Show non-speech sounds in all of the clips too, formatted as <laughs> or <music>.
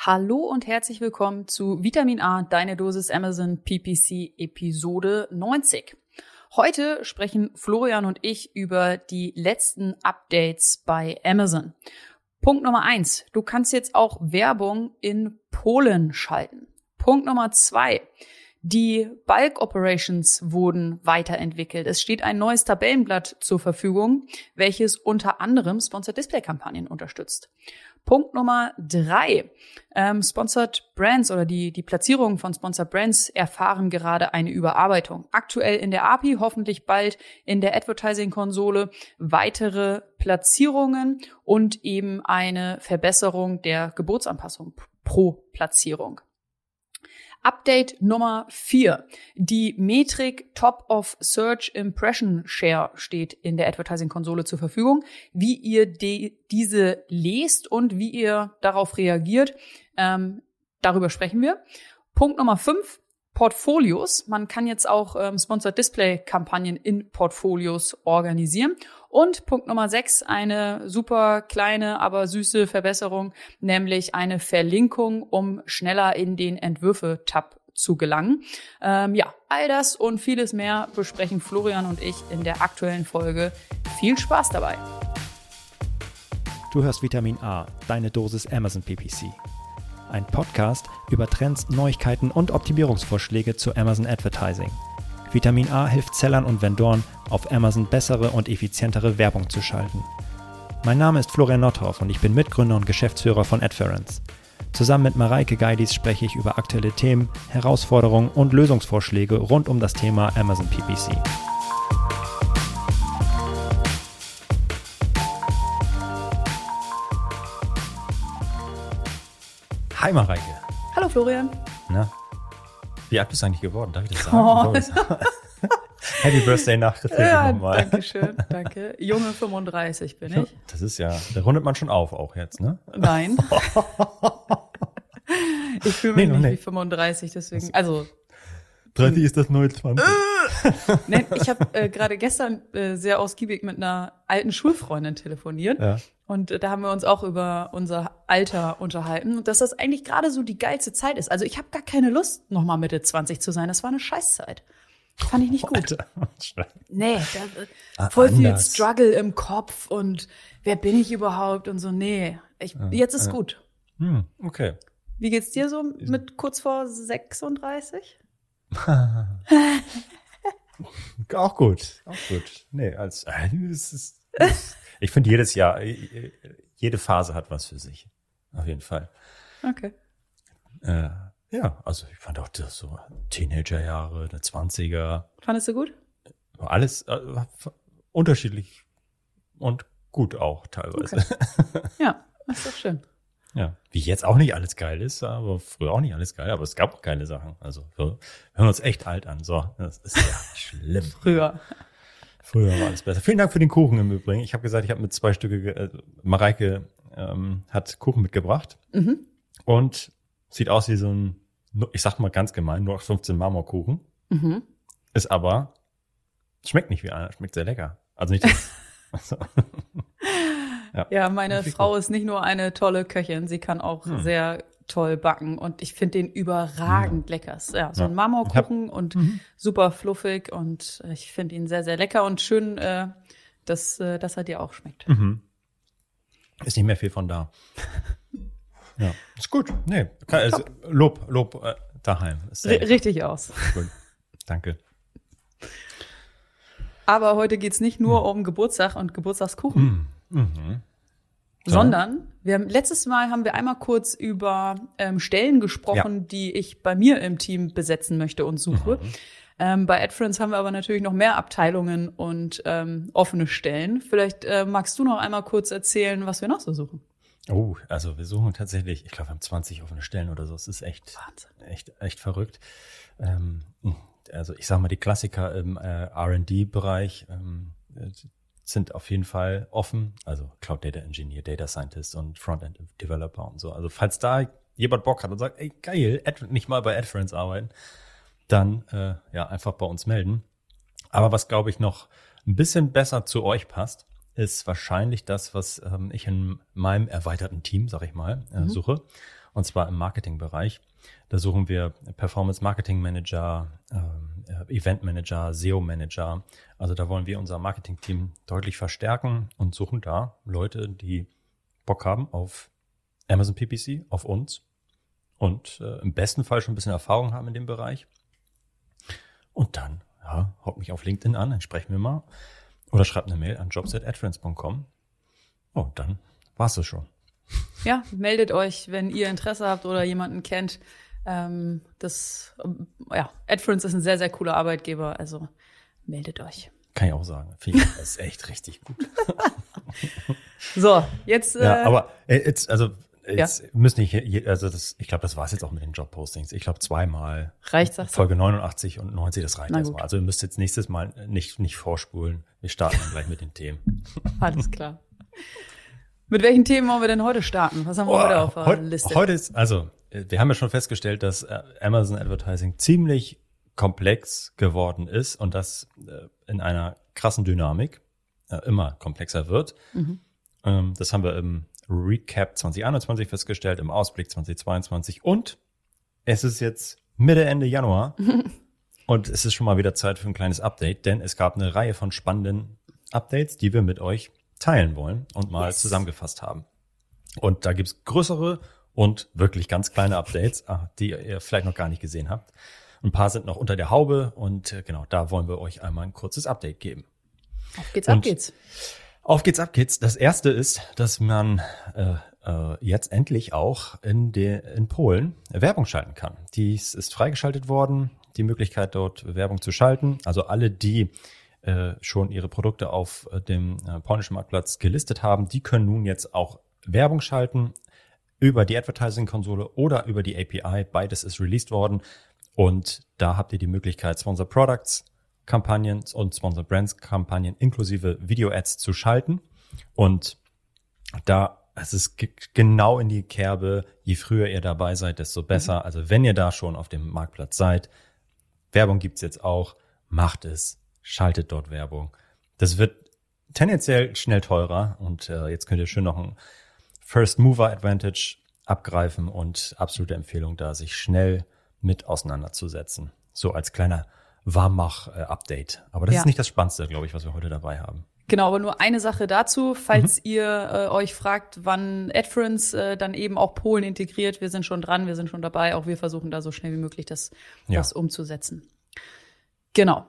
Hallo und herzlich willkommen zu Vitamin A, deine Dosis Amazon PPC Episode 90. Heute sprechen Florian und ich über die letzten Updates bei Amazon. Punkt Nummer eins. Du kannst jetzt auch Werbung in Polen schalten. Punkt Nummer zwei. Die Bulk Operations wurden weiterentwickelt. Es steht ein neues Tabellenblatt zur Verfügung, welches unter anderem Sponsored Display Kampagnen unterstützt. Punkt Nummer drei. Ähm, Sponsored Brands oder die, die Platzierungen von Sponsored Brands erfahren gerade eine Überarbeitung. Aktuell in der API, hoffentlich bald in der Advertising-Konsole weitere Platzierungen und eben eine Verbesserung der Geburtsanpassung pro Platzierung. Update Nummer vier: Die Metrik Top of Search Impression Share steht in der Advertising-Konsole zur Verfügung. Wie ihr die, diese lest und wie ihr darauf reagiert, ähm, darüber sprechen wir. Punkt Nummer fünf: Portfolios. Man kann jetzt auch ähm, Sponsored Display Kampagnen in Portfolios organisieren. Und Punkt Nummer sechs, eine super kleine, aber süße Verbesserung, nämlich eine Verlinkung, um schneller in den Entwürfe-Tab zu gelangen. Ähm, ja, all das und vieles mehr besprechen Florian und ich in der aktuellen Folge. Viel Spaß dabei. Du hörst Vitamin A, deine Dosis Amazon PPC. Ein Podcast über Trends, Neuigkeiten und Optimierungsvorschläge zu Amazon Advertising. Vitamin A hilft Sellern und Vendoren, auf Amazon bessere und effizientere Werbung zu schalten. Mein Name ist Florian Nothoff und ich bin Mitgründer und Geschäftsführer von Adference. Zusammen mit Mareike Geidis spreche ich über aktuelle Themen, Herausforderungen und Lösungsvorschläge rund um das Thema Amazon PPC. Hi Mareike. Hallo Florian. Na, wie alt bist du eigentlich geworden? Darf ich das sagen? Oh. <laughs> Happy Birthday nachträglich ja, nochmal. Danke schön, danke. Junge 35 bin ich. Das ist ja, da rundet man schon auf auch jetzt, ne? Nein. <laughs> ich fühle mich nee, nicht nee. wie 35, deswegen, also 30 ist das neue 20. <laughs> nee, ich habe äh, gerade gestern äh, sehr ausgiebig mit einer alten Schulfreundin telefoniert. Ja. Und äh, da haben wir uns auch über unser Alter unterhalten und dass das eigentlich gerade so die geilste Zeit ist. Also ich habe gar keine Lust, nochmal Mitte 20 zu sein. Das war eine Scheißzeit. Fand ich nicht gut. <laughs> nee, da, ah, voll viel Struggle im Kopf und wer bin ich überhaupt und so. Nee, ich, jetzt ist gut. Hm, okay. Wie geht's dir so mit kurz vor 36? <laughs> auch gut, auch gut. Nee, als äh, es ist, es, ich finde jedes Jahr, äh, jede Phase hat was für sich. Auf jeden Fall. Okay. Äh, ja, also ich fand auch das so Teenagerjahre, der 20er. Fandest du gut? Alles äh, unterschiedlich und gut auch teilweise. Okay. Ja, das ist doch schön. Ja, wie jetzt auch nicht alles geil ist, aber früher auch nicht alles geil, aber es gab auch keine Sachen. Also wir hören uns echt alt an. So, das ist ja <laughs> schlimm. früher. Früher war alles besser. Vielen Dank für den Kuchen im Übrigen. Ich habe gesagt, ich habe mit zwei Stücke, äh, Mareike ähm, hat Kuchen mitgebracht mhm. und sieht aus wie so ein, ich sag mal ganz gemein, nur 15 Marmorkuchen. Mhm. Ist aber, schmeckt nicht wie einer, schmeckt sehr lecker. Also nicht das, <laughs> also, ja. ja, meine Frau ist nicht nur eine tolle Köchin, sie kann auch hm. sehr toll backen und ich finde den überragend ja. lecker. Ja, so ein Marmorkuchen und mhm. super fluffig und ich finde ihn sehr, sehr lecker und schön, äh, dass, äh, dass er dir auch schmeckt. Mhm. Ist nicht mehr viel von da. <laughs> ja, ist gut. Nee, kann, also, Lob, Lob äh, daheim. richtig aus. Gut. Danke. Aber heute geht's nicht nur hm. um Geburtstag und Geburtstagskuchen. Hm. Mhm sondern wir haben letztes Mal haben wir einmal kurz über ähm, Stellen gesprochen, ja. die ich bei mir im Team besetzen möchte und suche. Mhm. Ähm, bei AdFriends haben wir aber natürlich noch mehr Abteilungen und ähm, offene Stellen. Vielleicht äh, magst du noch einmal kurz erzählen, was wir noch so suchen. Oh, also wir suchen tatsächlich, ich glaube, wir haben 20 offene Stellen oder so. Es ist echt, Wahnsinn. echt, echt verrückt. Ähm, also ich sag mal, die Klassiker im äh, R&D-Bereich, sind auf jeden Fall offen. Also Cloud Data Engineer, Data Scientist und Frontend Developer und so. Also falls da jemand Bock hat und sagt, ey geil, Ad, nicht mal bei AdFriends arbeiten, dann äh, ja einfach bei uns melden. Aber was glaube ich noch ein bisschen besser zu euch passt, ist wahrscheinlich das, was ähm, ich in meinem erweiterten Team, sag ich mal, äh, mhm. suche. und zwar im Marketingbereich. Da suchen wir Performance Marketing Manager, äh, Event Manager, SEO Manager. Also da wollen wir unser Marketing-Team deutlich verstärken und suchen da Leute, die Bock haben auf Amazon PPC, auf uns und äh, im besten Fall schon ein bisschen Erfahrung haben in dem Bereich. Und dann, ja, haut mich auf LinkedIn an, dann sprechen wir mal. Oder schreibt eine Mail an jobs.adfriends.com. Oh, dann war's das schon. Ja, meldet euch, wenn ihr Interesse habt oder jemanden kennt. Ähm, das, ja, AdFriends ist ein sehr, sehr cooler Arbeitgeber, also meldet euch. Kann ich auch sagen. Finde ich, das ist echt richtig gut. <laughs> so, jetzt. Äh, ja, aber äh, jetzt, also jetzt ja. müssen nicht, also das, ich glaube, das war es jetzt auch mit den Jobpostings. Ich glaube zweimal. Reicht das? Folge 89 und 90, das reicht erstmal. Also ihr müsst jetzt nächstes Mal nicht, nicht vorspulen. Wir starten dann gleich mit den Themen. <laughs> Alles klar. Mit welchen Themen wollen wir denn heute starten? Was haben wir oh, heute auf der heute, Liste? Heute ist, also, wir haben ja schon festgestellt, dass äh, Amazon Advertising ziemlich komplex geworden ist und das äh, in einer krassen Dynamik äh, immer komplexer wird. Mhm. Ähm, das haben wir im Recap 2021 festgestellt, im Ausblick 2022 und es ist jetzt Mitte, Ende Januar <laughs> und es ist schon mal wieder Zeit für ein kleines Update, denn es gab eine Reihe von spannenden Updates, die wir mit euch teilen wollen und mal yes. zusammengefasst haben. Und da gibt's größere und wirklich ganz kleine Updates, ah, die ihr vielleicht noch gar nicht gesehen habt. Ein paar sind noch unter der Haube und äh, genau, da wollen wir euch einmal ein kurzes Update geben. Auf geht's, und ab geht's. Auf geht's, ab geht's. Das erste ist, dass man äh, äh, jetzt endlich auch in, de, in Polen Werbung schalten kann. Dies ist freigeschaltet worden, die Möglichkeit dort Werbung zu schalten. Also alle, die äh, schon ihre Produkte auf äh, dem äh, polnischen Marktplatz gelistet haben, die können nun jetzt auch Werbung schalten über die Advertising-Konsole oder über die API. Beides ist released worden. Und da habt ihr die Möglichkeit, Sponsor Products Kampagnen und Sponsor Brands Kampagnen inklusive Video Ads zu schalten. Und da es ist genau in die Kerbe, je früher ihr dabei seid, desto besser. Mhm. Also wenn ihr da schon auf dem Marktplatz seid, Werbung gibt's jetzt auch, macht es schaltet dort Werbung. Das wird tendenziell schnell teurer und äh, jetzt könnt ihr schön noch ein First Mover Advantage abgreifen und absolute Empfehlung da, sich schnell mit auseinanderzusetzen. So als kleiner Warmach-Update. Aber das ja. ist nicht das Spannendste, glaube ich, was wir heute dabei haben. Genau, aber nur eine Sache dazu, falls mhm. ihr äh, euch fragt, wann AdFriends äh, dann eben auch Polen integriert. Wir sind schon dran, wir sind schon dabei. Auch wir versuchen da so schnell wie möglich das, ja. das umzusetzen. Genau.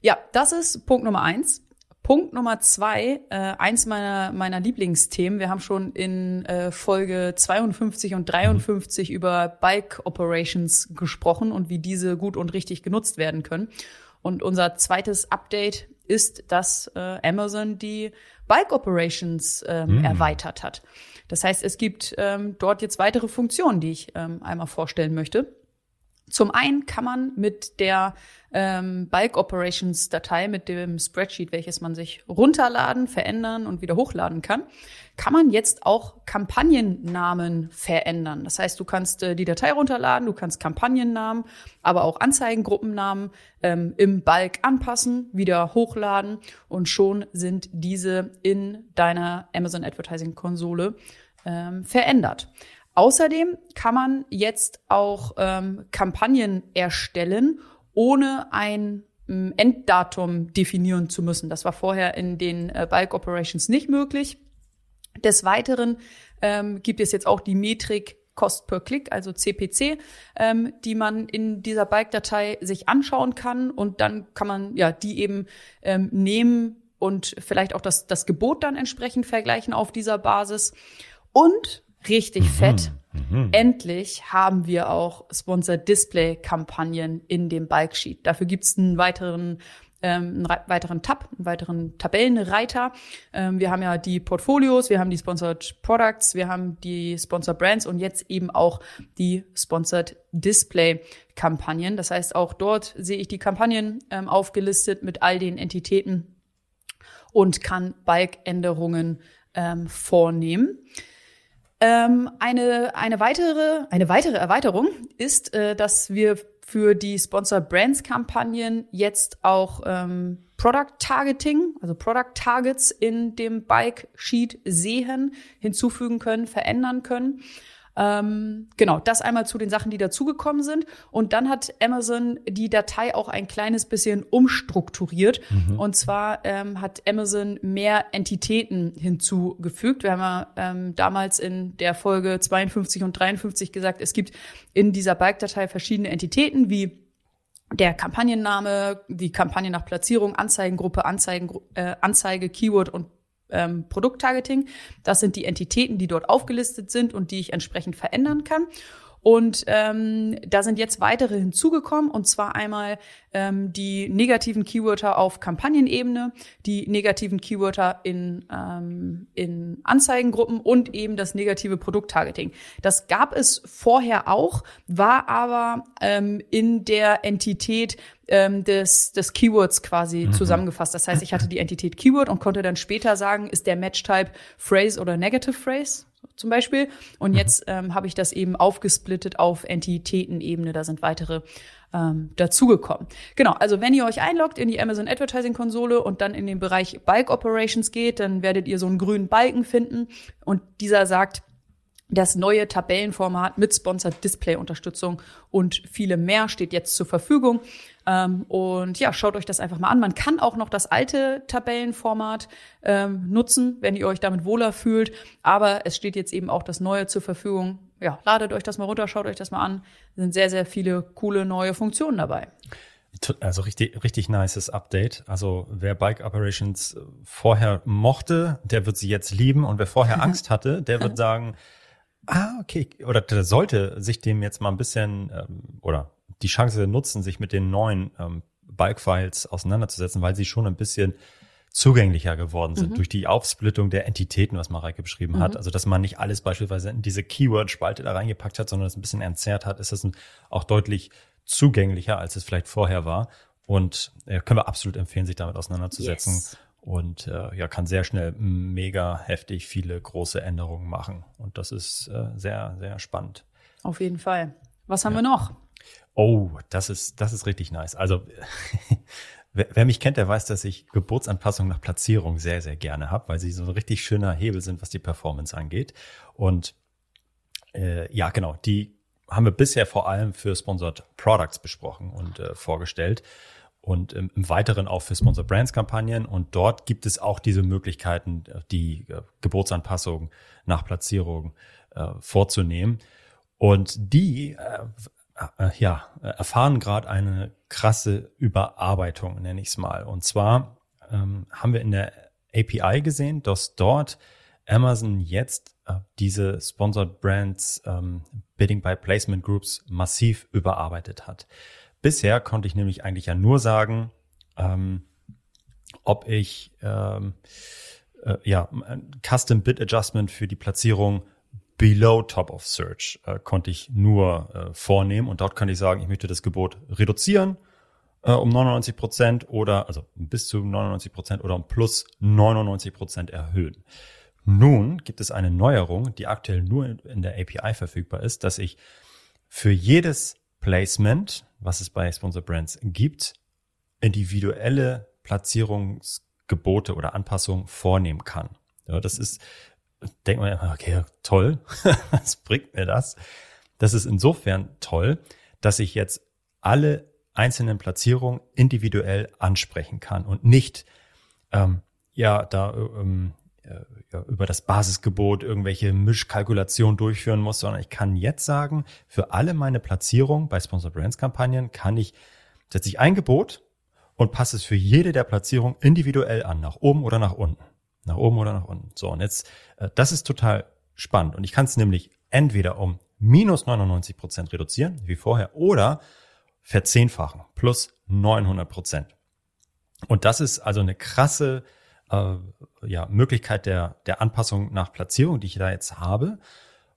Ja, das ist Punkt Nummer eins. Punkt Nummer zwei, äh, eins meiner, meiner Lieblingsthemen. Wir haben schon in äh, Folge 52 und 53 mhm. über Bike Operations gesprochen und wie diese gut und richtig genutzt werden können. Und unser zweites Update ist, dass äh, Amazon die Bike Operations ähm, mhm. erweitert hat. Das heißt, es gibt ähm, dort jetzt weitere Funktionen, die ich ähm, einmal vorstellen möchte. Zum einen kann man mit der ähm, Bulk Operations Datei, mit dem Spreadsheet, welches man sich runterladen, verändern und wieder hochladen kann, kann man jetzt auch Kampagnennamen verändern. Das heißt, du kannst äh, die Datei runterladen, du kannst Kampagnennamen, aber auch Anzeigengruppennamen ähm, im Bulk anpassen, wieder hochladen und schon sind diese in deiner Amazon Advertising Konsole ähm, verändert. Außerdem kann man jetzt auch ähm, Kampagnen erstellen, ohne ein ähm, Enddatum definieren zu müssen. Das war vorher in den äh, Bulk Operations nicht möglich. Des Weiteren ähm, gibt es jetzt auch die Metrik Cost per Click, also CPC, ähm, die man in dieser Bulk-Datei sich anschauen kann und dann kann man ja die eben ähm, nehmen und vielleicht auch das, das Gebot dann entsprechend vergleichen auf dieser Basis. Und richtig mhm. fett. Mhm. Endlich haben wir auch Sponsored Display Kampagnen in dem Bulk Sheet. Dafür gibt's einen weiteren ähm, einen weiteren Tab, einen weiteren Tabellenreiter. Ähm, wir haben ja die Portfolios, wir haben die Sponsored Products, wir haben die Sponsored Brands und jetzt eben auch die Sponsored Display Kampagnen. Das heißt, auch dort sehe ich die Kampagnen ähm, aufgelistet mit all den Entitäten und kann Bulk-Änderungen ähm, vornehmen. Ähm, eine, eine, weitere, eine weitere Erweiterung ist, äh, dass wir für die Sponsor Brands Kampagnen jetzt auch ähm, Product Targeting, also Product Targets in dem Bike Sheet sehen, hinzufügen können, verändern können. Ähm, genau, das einmal zu den Sachen, die dazugekommen sind. Und dann hat Amazon die Datei auch ein kleines bisschen umstrukturiert. Mhm. Und zwar ähm, hat Amazon mehr Entitäten hinzugefügt. Wir haben ja ähm, damals in der Folge 52 und 53 gesagt, es gibt in dieser Bike-Datei verschiedene Entitäten wie der Kampagnenname, die Kampagne nach Platzierung, Anzeigengruppe, Anzeigen, äh, Anzeige, Keyword und ähm, Produkttargeting. Das sind die Entitäten, die dort aufgelistet sind und die ich entsprechend verändern kann. Und ähm, da sind jetzt weitere hinzugekommen, und zwar einmal ähm, die negativen Keywörter auf Kampagnenebene, die negativen Keywörter in, ähm, in Anzeigengruppen und eben das negative Produkttargeting. Das gab es vorher auch, war aber ähm, in der Entität ähm, des, des Keywords quasi mhm. zusammengefasst. Das heißt, ich hatte die Entität Keyword und konnte dann später sagen, ist der Match-Type Phrase oder Negative Phrase zum Beispiel. Und mhm. jetzt ähm, habe ich das eben aufgesplittet auf Entitätenebene. Da sind weitere ähm, dazugekommen. Genau, also wenn ihr euch einloggt in die Amazon Advertising Konsole und dann in den Bereich Bulk Operations geht, dann werdet ihr so einen grünen Balken finden und dieser sagt, das neue Tabellenformat mit Sponsored Display Unterstützung und viele mehr steht jetzt zur Verfügung. Ähm, und ja, schaut euch das einfach mal an. Man kann auch noch das alte Tabellenformat ähm, nutzen, wenn ihr euch damit wohler fühlt. Aber es steht jetzt eben auch das neue zur Verfügung. Ja, ladet euch das mal runter, schaut euch das mal an. Es sind sehr, sehr viele coole neue Funktionen dabei. Also richtig, richtig nices Update. Also wer Bike Operations vorher mochte, der wird sie jetzt lieben. Und wer vorher <laughs> Angst hatte, der wird <laughs> sagen, ah, okay, oder der sollte sich dem jetzt mal ein bisschen ähm, oder die Chance nutzen, sich mit den neuen ähm, Bulk-Files auseinanderzusetzen, weil sie schon ein bisschen zugänglicher geworden sind mhm. durch die Aufsplittung der Entitäten, was Mareike beschrieben mhm. hat. Also, dass man nicht alles beispielsweise in diese Keyword-Spalte da reingepackt hat, sondern es ein bisschen entzerrt hat, ist das auch deutlich zugänglicher, als es vielleicht vorher war. Und äh, können wir absolut empfehlen, sich damit auseinanderzusetzen. Yes. Und äh, ja, kann sehr schnell mega heftig viele große Änderungen machen. Und das ist äh, sehr, sehr spannend. Auf jeden Fall. Was haben ja. wir noch? Oh, das ist, das ist richtig nice. Also, <laughs> wer, wer mich kennt, der weiß, dass ich Geburtsanpassungen nach Platzierung sehr, sehr gerne habe, weil sie so ein richtig schöner Hebel sind, was die Performance angeht. Und äh, ja, genau, die haben wir bisher vor allem für Sponsored Products besprochen und äh, vorgestellt und im, im Weiteren auch für Sponsored Brands Kampagnen. Und dort gibt es auch diese Möglichkeiten, die äh, Geburtsanpassungen nach Platzierung äh, vorzunehmen. Und die äh, äh, ja, erfahren gerade eine krasse Überarbeitung, nenne ich es mal. Und zwar ähm, haben wir in der API gesehen, dass dort Amazon jetzt äh, diese Sponsored Brands ähm, Bidding by Placement Groups massiv überarbeitet hat. Bisher konnte ich nämlich eigentlich ja nur sagen, ähm, ob ich ähm, äh, ja Custom Bid Adjustment für die Platzierung Below Top of Search äh, konnte ich nur äh, vornehmen und dort kann ich sagen, ich möchte das Gebot reduzieren äh, um 99 Prozent oder also bis zu 99 Prozent oder um plus 99 Prozent erhöhen. Nun gibt es eine Neuerung, die aktuell nur in der API verfügbar ist, dass ich für jedes Placement, was es bei Sponsor Brands gibt, individuelle Platzierungsgebote oder Anpassungen vornehmen kann. Ja, das ist denkt man okay, toll, <laughs> was bringt mir das? Das ist insofern toll, dass ich jetzt alle einzelnen Platzierungen individuell ansprechen kann und nicht ähm, ja da ähm, ja, über das Basisgebot irgendwelche Mischkalkulationen durchführen muss, sondern ich kann jetzt sagen, für alle meine Platzierungen bei Sponsor Brands Kampagnen kann ich setze ich ein Gebot und passe es für jede der Platzierungen individuell an, nach oben oder nach unten. Nach oben oder nach unten. So, und jetzt, äh, das ist total spannend. Und ich kann es nämlich entweder um minus 99 Prozent reduzieren, wie vorher, oder verzehnfachen, plus 900 Prozent. Und das ist also eine krasse äh, ja, Möglichkeit der, der Anpassung nach Platzierung, die ich da jetzt habe.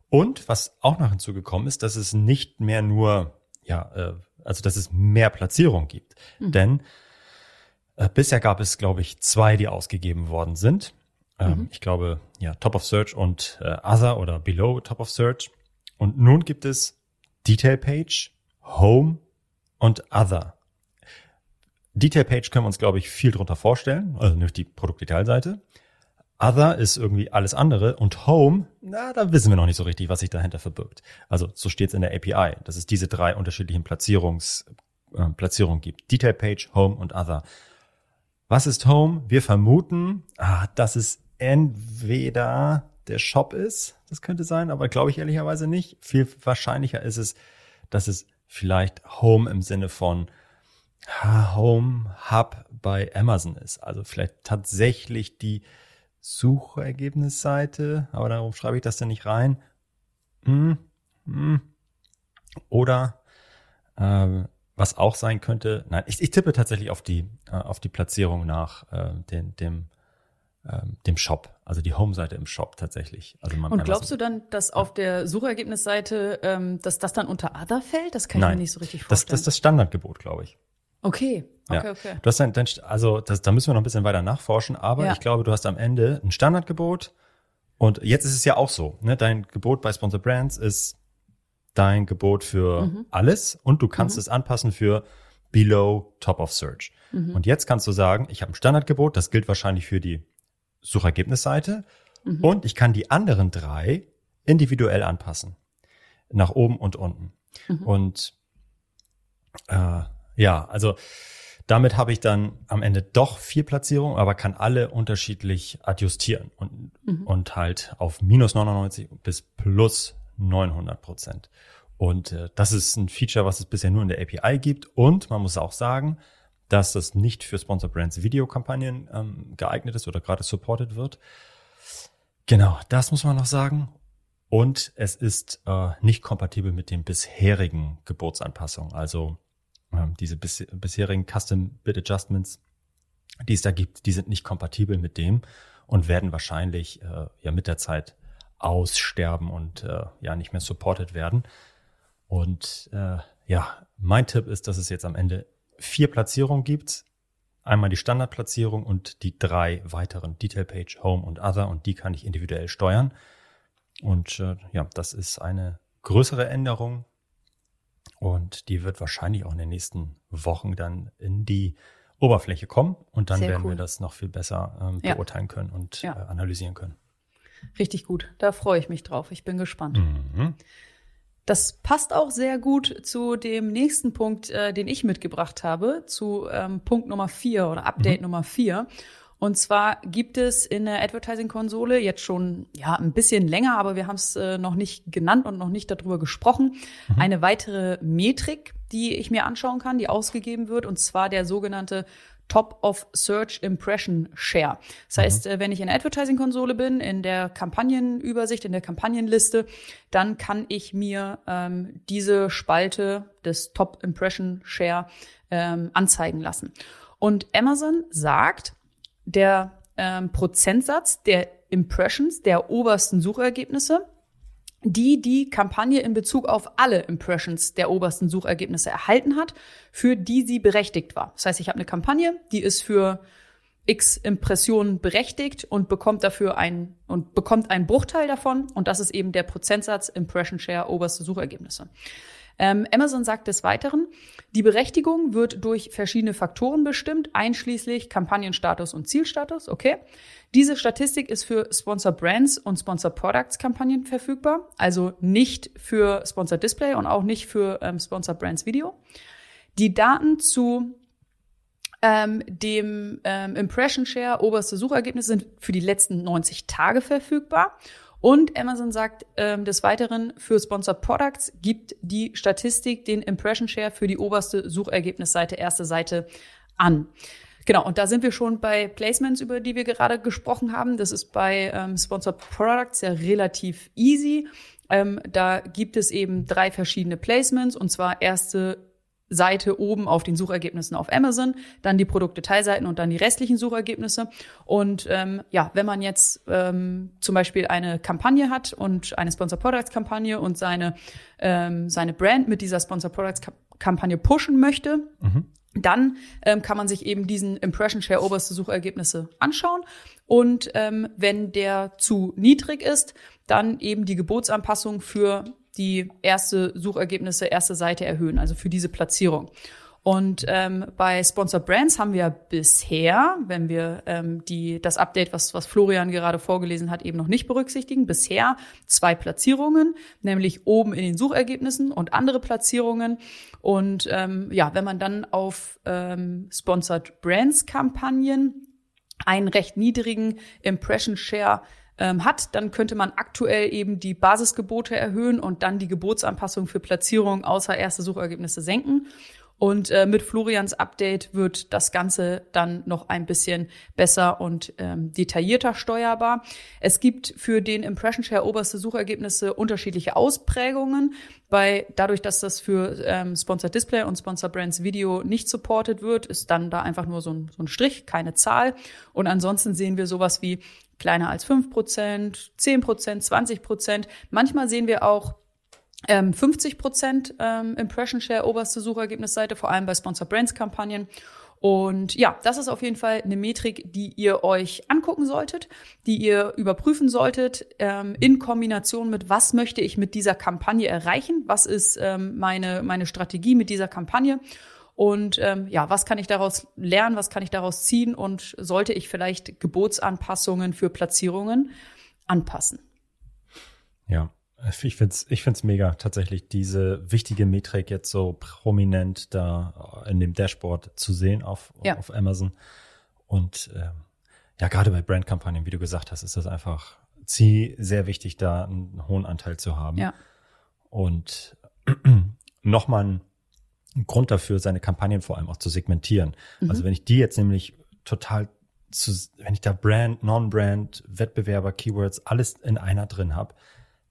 Und was auch noch hinzugekommen ist, dass es nicht mehr nur, ja, äh, also dass es mehr Platzierung gibt. Mhm. Denn äh, bisher gab es, glaube ich, zwei, die ausgegeben worden sind. Ähm, mhm. Ich glaube, ja, Top of Search und äh, Other oder Below Top of Search. Und nun gibt es Detail Page, Home und Other. Detail Page können wir uns, glaube ich, viel drunter vorstellen, also nicht die Produktdetailseite. Other ist irgendwie alles andere und Home, na, da wissen wir noch nicht so richtig, was sich dahinter verbirgt. Also so steht es in der API, dass es diese drei unterschiedlichen Platzierungs, äh, Platzierungen gibt. Detail Page, Home und Other. Was ist Home? Wir vermuten, ah, dass es entweder der Shop ist, das könnte sein, aber glaube ich ehrlicherweise nicht. Viel wahrscheinlicher ist es, dass es vielleicht Home im Sinne von Home Hub bei Amazon ist. Also vielleicht tatsächlich die Suchergebnisseite, aber darum schreibe ich das dann nicht rein. Hm, hm. Oder äh, was auch sein könnte, nein, ich, ich tippe tatsächlich auf die äh, auf die Platzierung nach äh, den, dem ähm, dem Shop, also die Home-Seite im Shop tatsächlich. Also man, Und glaubst du dann, dass ja. auf der Suchergebnisseite, ähm, dass das dann unter Other fällt? Das kann Nein, ich mir nicht so richtig vorstellen. Das, das ist das Standardgebot, glaube ich. Okay, okay, ja. okay. Du hast dann, dann also das, da müssen wir noch ein bisschen weiter nachforschen, aber ja. ich glaube, du hast am Ende ein Standardgebot und jetzt ist es ja auch so, ne? Dein Gebot bei Sponsor Brands ist dein Gebot für mhm. alles und du kannst mhm. es anpassen für Below Top of Search. Mhm. Und jetzt kannst du sagen, ich habe ein Standardgebot, das gilt wahrscheinlich für die Suchergebnisseite mhm. und ich kann die anderen drei individuell anpassen. Nach oben und unten. Mhm. Und äh, ja, also damit habe ich dann am Ende doch vier Platzierungen, aber kann alle unterschiedlich adjustieren und, mhm. und halt auf minus 99 bis plus 900 Prozent. Und äh, das ist ein Feature, was es bisher nur in der API gibt. Und man muss auch sagen, dass das nicht für Sponsor Brands Videokampagnen ähm, geeignet ist oder gerade supported wird. Genau, das muss man noch sagen. Und es ist äh, nicht kompatibel mit den bisherigen Geburtsanpassungen. Also diese bis, bisherigen Custom Bit Adjustments, die es da gibt, die sind nicht kompatibel mit dem und werden wahrscheinlich äh, ja mit der Zeit aussterben und äh, ja nicht mehr supported werden. Und äh, ja, mein Tipp ist, dass es jetzt am Ende vier Platzierungen gibt. Einmal die Standardplatzierung und die drei weiteren Detail Page, Home und Other und die kann ich individuell steuern. Und äh, ja, das ist eine größere Änderung und die wird wahrscheinlich auch in den nächsten Wochen dann in die Oberfläche kommen und dann Sehr werden cool. wir das noch viel besser ähm, beurteilen ja. können und ja. äh, analysieren können. Richtig gut. Da freue ich mich drauf. Ich bin gespannt. Mhm. Das passt auch sehr gut zu dem nächsten Punkt, äh, den ich mitgebracht habe, zu ähm, Punkt Nummer vier oder Update mhm. Nummer vier. Und zwar gibt es in der Advertising-Konsole jetzt schon ja ein bisschen länger, aber wir haben es äh, noch nicht genannt und noch nicht darüber gesprochen, mhm. eine weitere Metrik, die ich mir anschauen kann, die ausgegeben wird, und zwar der sogenannte Top of Search Impression Share. Das heißt, mhm. wenn ich in der Advertising-Konsole bin, in der Kampagnenübersicht, in der Kampagnenliste, dann kann ich mir ähm, diese Spalte des Top Impression Share ähm, anzeigen lassen. Und Amazon sagt, der ähm, Prozentsatz der Impressions, der obersten Suchergebnisse, die die Kampagne in Bezug auf alle Impressions der obersten Suchergebnisse erhalten hat, für die sie berechtigt war. Das heißt, ich habe eine Kampagne, die ist für x Impressionen berechtigt und bekommt dafür ein und bekommt einen Bruchteil davon und das ist eben der Prozentsatz Impression Share oberste Suchergebnisse. Ähm, Amazon sagt des Weiteren, die Berechtigung wird durch verschiedene Faktoren bestimmt, einschließlich Kampagnenstatus und Zielstatus. Okay. Diese Statistik ist für Sponsor Brands und Sponsor Products Kampagnen verfügbar, also nicht für Sponsor Display und auch nicht für ähm, Sponsor Brands Video. Die Daten zu ähm, dem ähm, Impression Share oberste Suchergebnisse sind für die letzten 90 Tage verfügbar und Amazon sagt ähm, des Weiteren, für Sponsored Products gibt die Statistik den Impression Share für die oberste Suchergebnisseite, erste Seite an. Genau, und da sind wir schon bei Placements, über die wir gerade gesprochen haben. Das ist bei ähm, Sponsored Products ja relativ easy. Ähm, da gibt es eben drei verschiedene Placements, und zwar erste Seite oben auf den Suchergebnissen auf Amazon, dann die Produktdetailseiten und dann die restlichen Suchergebnisse. Und ähm, ja, wenn man jetzt ähm, zum Beispiel eine Kampagne hat und eine Sponsor Products Kampagne und seine ähm, seine Brand mit dieser Sponsor Products Kampagne pushen möchte, mhm. dann ähm, kann man sich eben diesen Impression Share oberste Suchergebnisse anschauen. Und ähm, wenn der zu niedrig ist, dann eben die Gebotsanpassung für die erste Suchergebnisse, erste Seite erhöhen, also für diese Platzierung. Und ähm, bei Sponsor Brands haben wir bisher, wenn wir ähm, die das Update, was was Florian gerade vorgelesen hat, eben noch nicht berücksichtigen, bisher zwei Platzierungen, nämlich oben in den Suchergebnissen und andere Platzierungen. Und ähm, ja, wenn man dann auf ähm, Sponsored Brands Kampagnen einen recht niedrigen Impression Share ähm, hat, dann könnte man aktuell eben die Basisgebote erhöhen und dann die Gebotsanpassung für Platzierung außer erste Suchergebnisse senken. Und äh, mit Florians Update wird das Ganze dann noch ein bisschen besser und ähm, detaillierter steuerbar. Es gibt für den Impression Share oberste Suchergebnisse unterschiedliche Ausprägungen. Bei dadurch, dass das für ähm, Sponsor Display und Sponsor Brands Video nicht supported wird, ist dann da einfach nur so ein, so ein Strich, keine Zahl. Und ansonsten sehen wir sowas wie kleiner als fünf Prozent, zehn Prozent, zwanzig Prozent. Manchmal sehen wir auch ähm, 50 Prozent ähm, Impression Share oberste Suchergebnisseite, vor allem bei Sponsor Brands Kampagnen. Und ja, das ist auf jeden Fall eine Metrik, die ihr euch angucken solltet, die ihr überprüfen solltet, ähm, in Kombination mit, was möchte ich mit dieser Kampagne erreichen, was ist ähm, meine, meine Strategie mit dieser Kampagne und ähm, ja, was kann ich daraus lernen, was kann ich daraus ziehen und sollte ich vielleicht Gebotsanpassungen für Platzierungen anpassen? Ja, ich find's, ich find's mega, tatsächlich diese wichtige Metrik jetzt so prominent da in dem Dashboard zu sehen auf, ja. auf Amazon. Und ähm, ja, gerade bei Brandkampagnen, wie du gesagt hast, ist das einfach sehr wichtig, da einen hohen Anteil zu haben. Ja. Und <clears throat> nochmal ein Grund dafür, seine Kampagnen vor allem auch zu segmentieren. Mhm. Also wenn ich die jetzt nämlich total zu, wenn ich da Brand, Non-Brand, Wettbewerber, Keywords, alles in einer drin habe,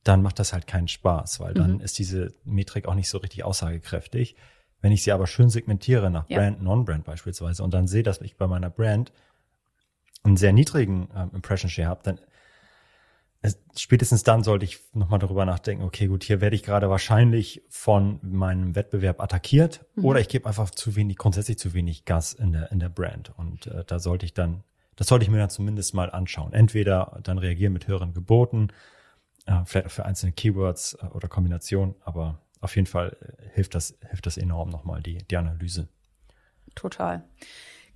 dann macht das halt keinen Spaß, weil dann mhm. ist diese Metrik auch nicht so richtig aussagekräftig. Wenn ich sie aber schön segmentiere nach ja. Brand, Non-Brand beispielsweise und dann sehe, dass ich bei meiner Brand einen sehr niedrigen ähm, Impression Share habe, dann spätestens dann sollte ich nochmal darüber nachdenken, okay, gut, hier werde ich gerade wahrscheinlich von meinem Wettbewerb attackiert mhm. oder ich gebe einfach zu wenig, grundsätzlich zu wenig Gas in der, in der Brand. Und äh, da sollte ich dann, das sollte ich mir dann zumindest mal anschauen. Entweder dann reagieren mit höheren Geboten äh, vielleicht auch für einzelne Keywords äh, oder Kombinationen, aber auf jeden Fall äh, hilft das, hilft das enorm nochmal, die, die Analyse. Total.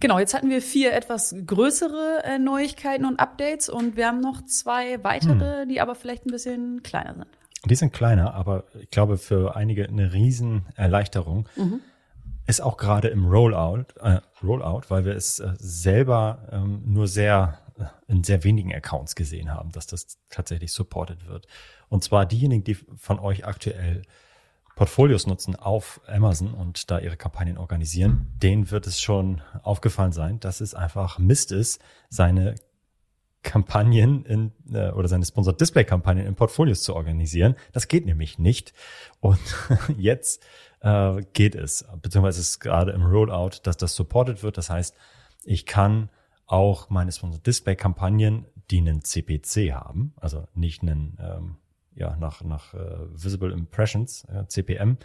Genau, jetzt hatten wir vier etwas größere äh, Neuigkeiten und Updates und wir haben noch zwei weitere, hm. die aber vielleicht ein bisschen kleiner sind. Die sind kleiner, aber ich glaube für einige eine Riesenerleichterung. Mhm. Ist auch gerade im Rollout, äh, Rollout, weil wir es äh, selber ähm, nur sehr in sehr wenigen Accounts gesehen haben, dass das tatsächlich supported wird. Und zwar diejenigen, die von euch aktuell Portfolios nutzen auf Amazon und da ihre Kampagnen organisieren, denen wird es schon aufgefallen sein, dass es einfach Mist ist, seine Kampagnen in, äh, oder seine Sponsored Display Kampagnen in Portfolios zu organisieren. Das geht nämlich nicht. Und <laughs> jetzt äh, geht es, beziehungsweise ist gerade im Rollout, dass das supported wird. Das heißt, ich kann auch meine Sponsored Display Kampagnen, die einen CPC haben, also nicht einen, ähm, ja, nach, nach äh, Visible Impressions, CPM,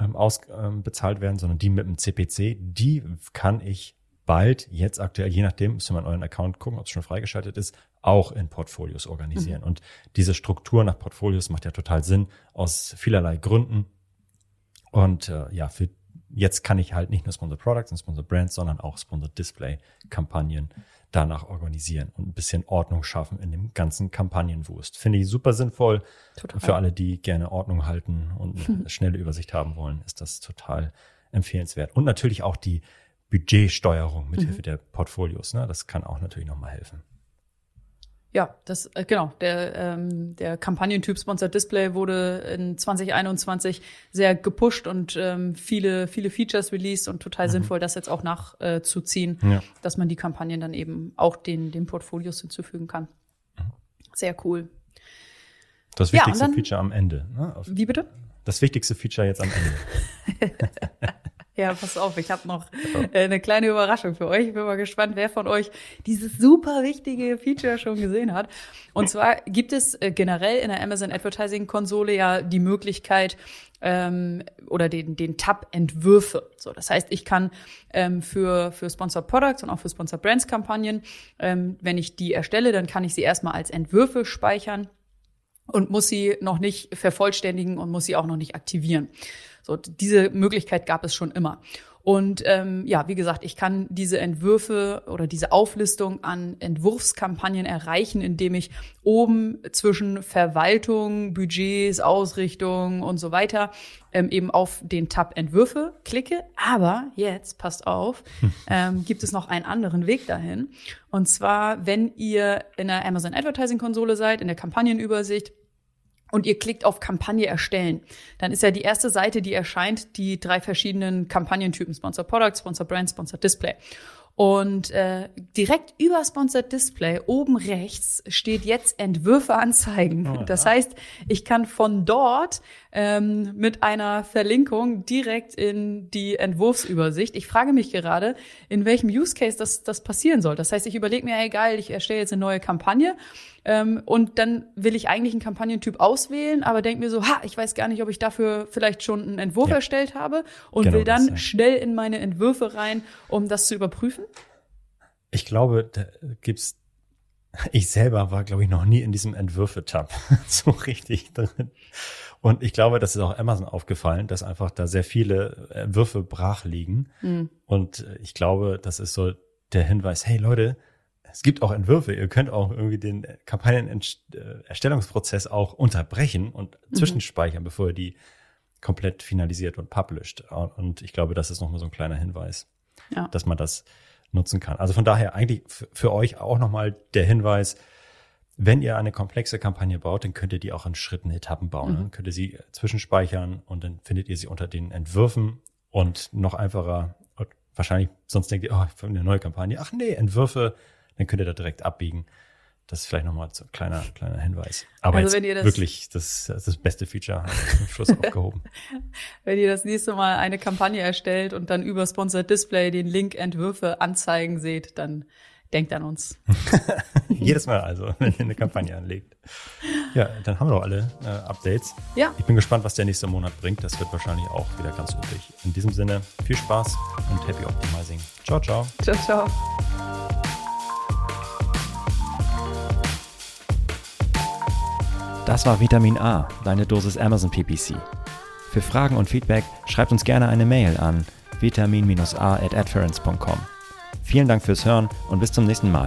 ähm, ausbezahlt ähm, werden, sondern die mit dem CPC, die kann ich bald, jetzt aktuell, je nachdem, ihr mal in euren Account gucken, ob es schon freigeschaltet ist, auch in Portfolios organisieren. Mhm. Und diese Struktur nach Portfolios macht ja total Sinn aus vielerlei Gründen. Und äh, ja, für jetzt kann ich halt nicht nur Sponsor Products und Sponsor Brands, sondern auch Sponsor Display Kampagnen danach organisieren und ein bisschen Ordnung schaffen in dem ganzen Kampagnenwust. Finde ich super sinnvoll. Total. Für alle, die gerne Ordnung halten und eine schnelle Übersicht haben wollen, ist das total empfehlenswert. Und natürlich auch die Budgetsteuerung mithilfe mhm. der Portfolios. Ne? Das kann auch natürlich nochmal helfen. Ja, das äh, genau. Der ähm, der Kampagnentyp Sponsored Display wurde in 2021 sehr gepusht und ähm, viele viele Features released und total mhm. sinnvoll, das jetzt auch nachzuziehen, äh, ja. dass man die Kampagnen dann eben auch den den Portfolios hinzufügen kann. Mhm. Sehr cool. Das wichtigste ja, dann, Feature am Ende. Ne? Wie bitte? Das wichtigste Feature jetzt am Ende. <laughs> Ja, pass auf, ich habe noch äh, eine kleine Überraschung für euch. Ich bin mal gespannt, wer von euch dieses super wichtige Feature schon gesehen hat. Und zwar gibt es äh, generell in der Amazon Advertising Konsole ja die Möglichkeit ähm, oder den, den Tab Entwürfe. So, das heißt, ich kann ähm, für für Sponsor Products und auch für Sponsor Brands Kampagnen, ähm, wenn ich die erstelle, dann kann ich sie erstmal als Entwürfe speichern und muss sie noch nicht vervollständigen und muss sie auch noch nicht aktivieren. So, diese Möglichkeit gab es schon immer. Und ähm, ja, wie gesagt, ich kann diese Entwürfe oder diese Auflistung an Entwurfskampagnen erreichen, indem ich oben zwischen Verwaltung, Budgets, Ausrichtung und so weiter ähm, eben auf den Tab Entwürfe klicke. Aber jetzt, passt auf, <laughs> ähm, gibt es noch einen anderen Weg dahin. Und zwar, wenn ihr in der Amazon Advertising Konsole seid, in der Kampagnenübersicht, und ihr klickt auf Kampagne erstellen, dann ist ja die erste Seite, die erscheint, die drei verschiedenen Kampagnentypen, Sponsor Product, Sponsor Brand, Sponsor Display. Und äh, direkt über Sponsored Display oben rechts steht jetzt Entwürfe anzeigen. Oh, ja. Das heißt, ich kann von dort ähm, mit einer Verlinkung direkt in die Entwurfsübersicht. Ich frage mich gerade, in welchem Use Case das, das passieren soll. Das heißt, ich überlege mir, geil, ich erstelle jetzt eine neue Kampagne ähm, und dann will ich eigentlich einen Kampagnentyp auswählen, aber denke mir so, ha, ich weiß gar nicht, ob ich dafür vielleicht schon einen Entwurf ja. erstellt habe und genau will dann das, ja. schnell in meine Entwürfe rein, um das zu überprüfen? Ich glaube, da gibt's <laughs> ich selber war, glaube ich, noch nie in diesem Entwürfe-Tab <laughs> so richtig drin. Und ich glaube, das ist auch Amazon aufgefallen, dass einfach da sehr viele Entwürfe brach liegen. Mhm. Und ich glaube, das ist so der Hinweis, hey Leute, es gibt auch Entwürfe. Ihr könnt auch irgendwie den Kampagnenerstellungsprozess auch unterbrechen und mhm. zwischenspeichern, bevor ihr die komplett finalisiert und published. Und ich glaube, das ist nochmal so ein kleiner Hinweis, ja. dass man das nutzen kann. Also von daher eigentlich für euch auch nochmal der Hinweis, wenn ihr eine komplexe Kampagne baut, dann könnt ihr die auch in Schritten, Etappen bauen. Mhm. Dann könnt ihr sie zwischenspeichern und dann findet ihr sie unter den Entwürfen und noch einfacher, wahrscheinlich, sonst denkt ihr, oh, ich eine neue Kampagne. Ach nee, Entwürfe dann könnt ihr da direkt abbiegen. Das ist vielleicht nochmal so ein kleiner, kleiner Hinweis. Aber also ihr das, wirklich das, das, das beste Feature zum Schluss <laughs> aufgehoben. Wenn ihr das nächste Mal eine Kampagne erstellt und dann über Sponsored Display den Link Entwürfe anzeigen seht, dann denkt an uns. <laughs> Jedes Mal also, <laughs> wenn ihr eine Kampagne anlegt. Ja, dann haben wir doch alle äh, Updates. Ja. Ich bin gespannt, was der nächste Monat bringt. Das wird wahrscheinlich auch wieder ganz üblich. In diesem Sinne, viel Spaß und happy optimizing. Ciao, ciao. Ciao, ciao. Das war Vitamin A, deine Dosis Amazon PPC. Für Fragen und Feedback schreibt uns gerne eine Mail an vitamin-a at Vielen Dank fürs Hören und bis zum nächsten Mal.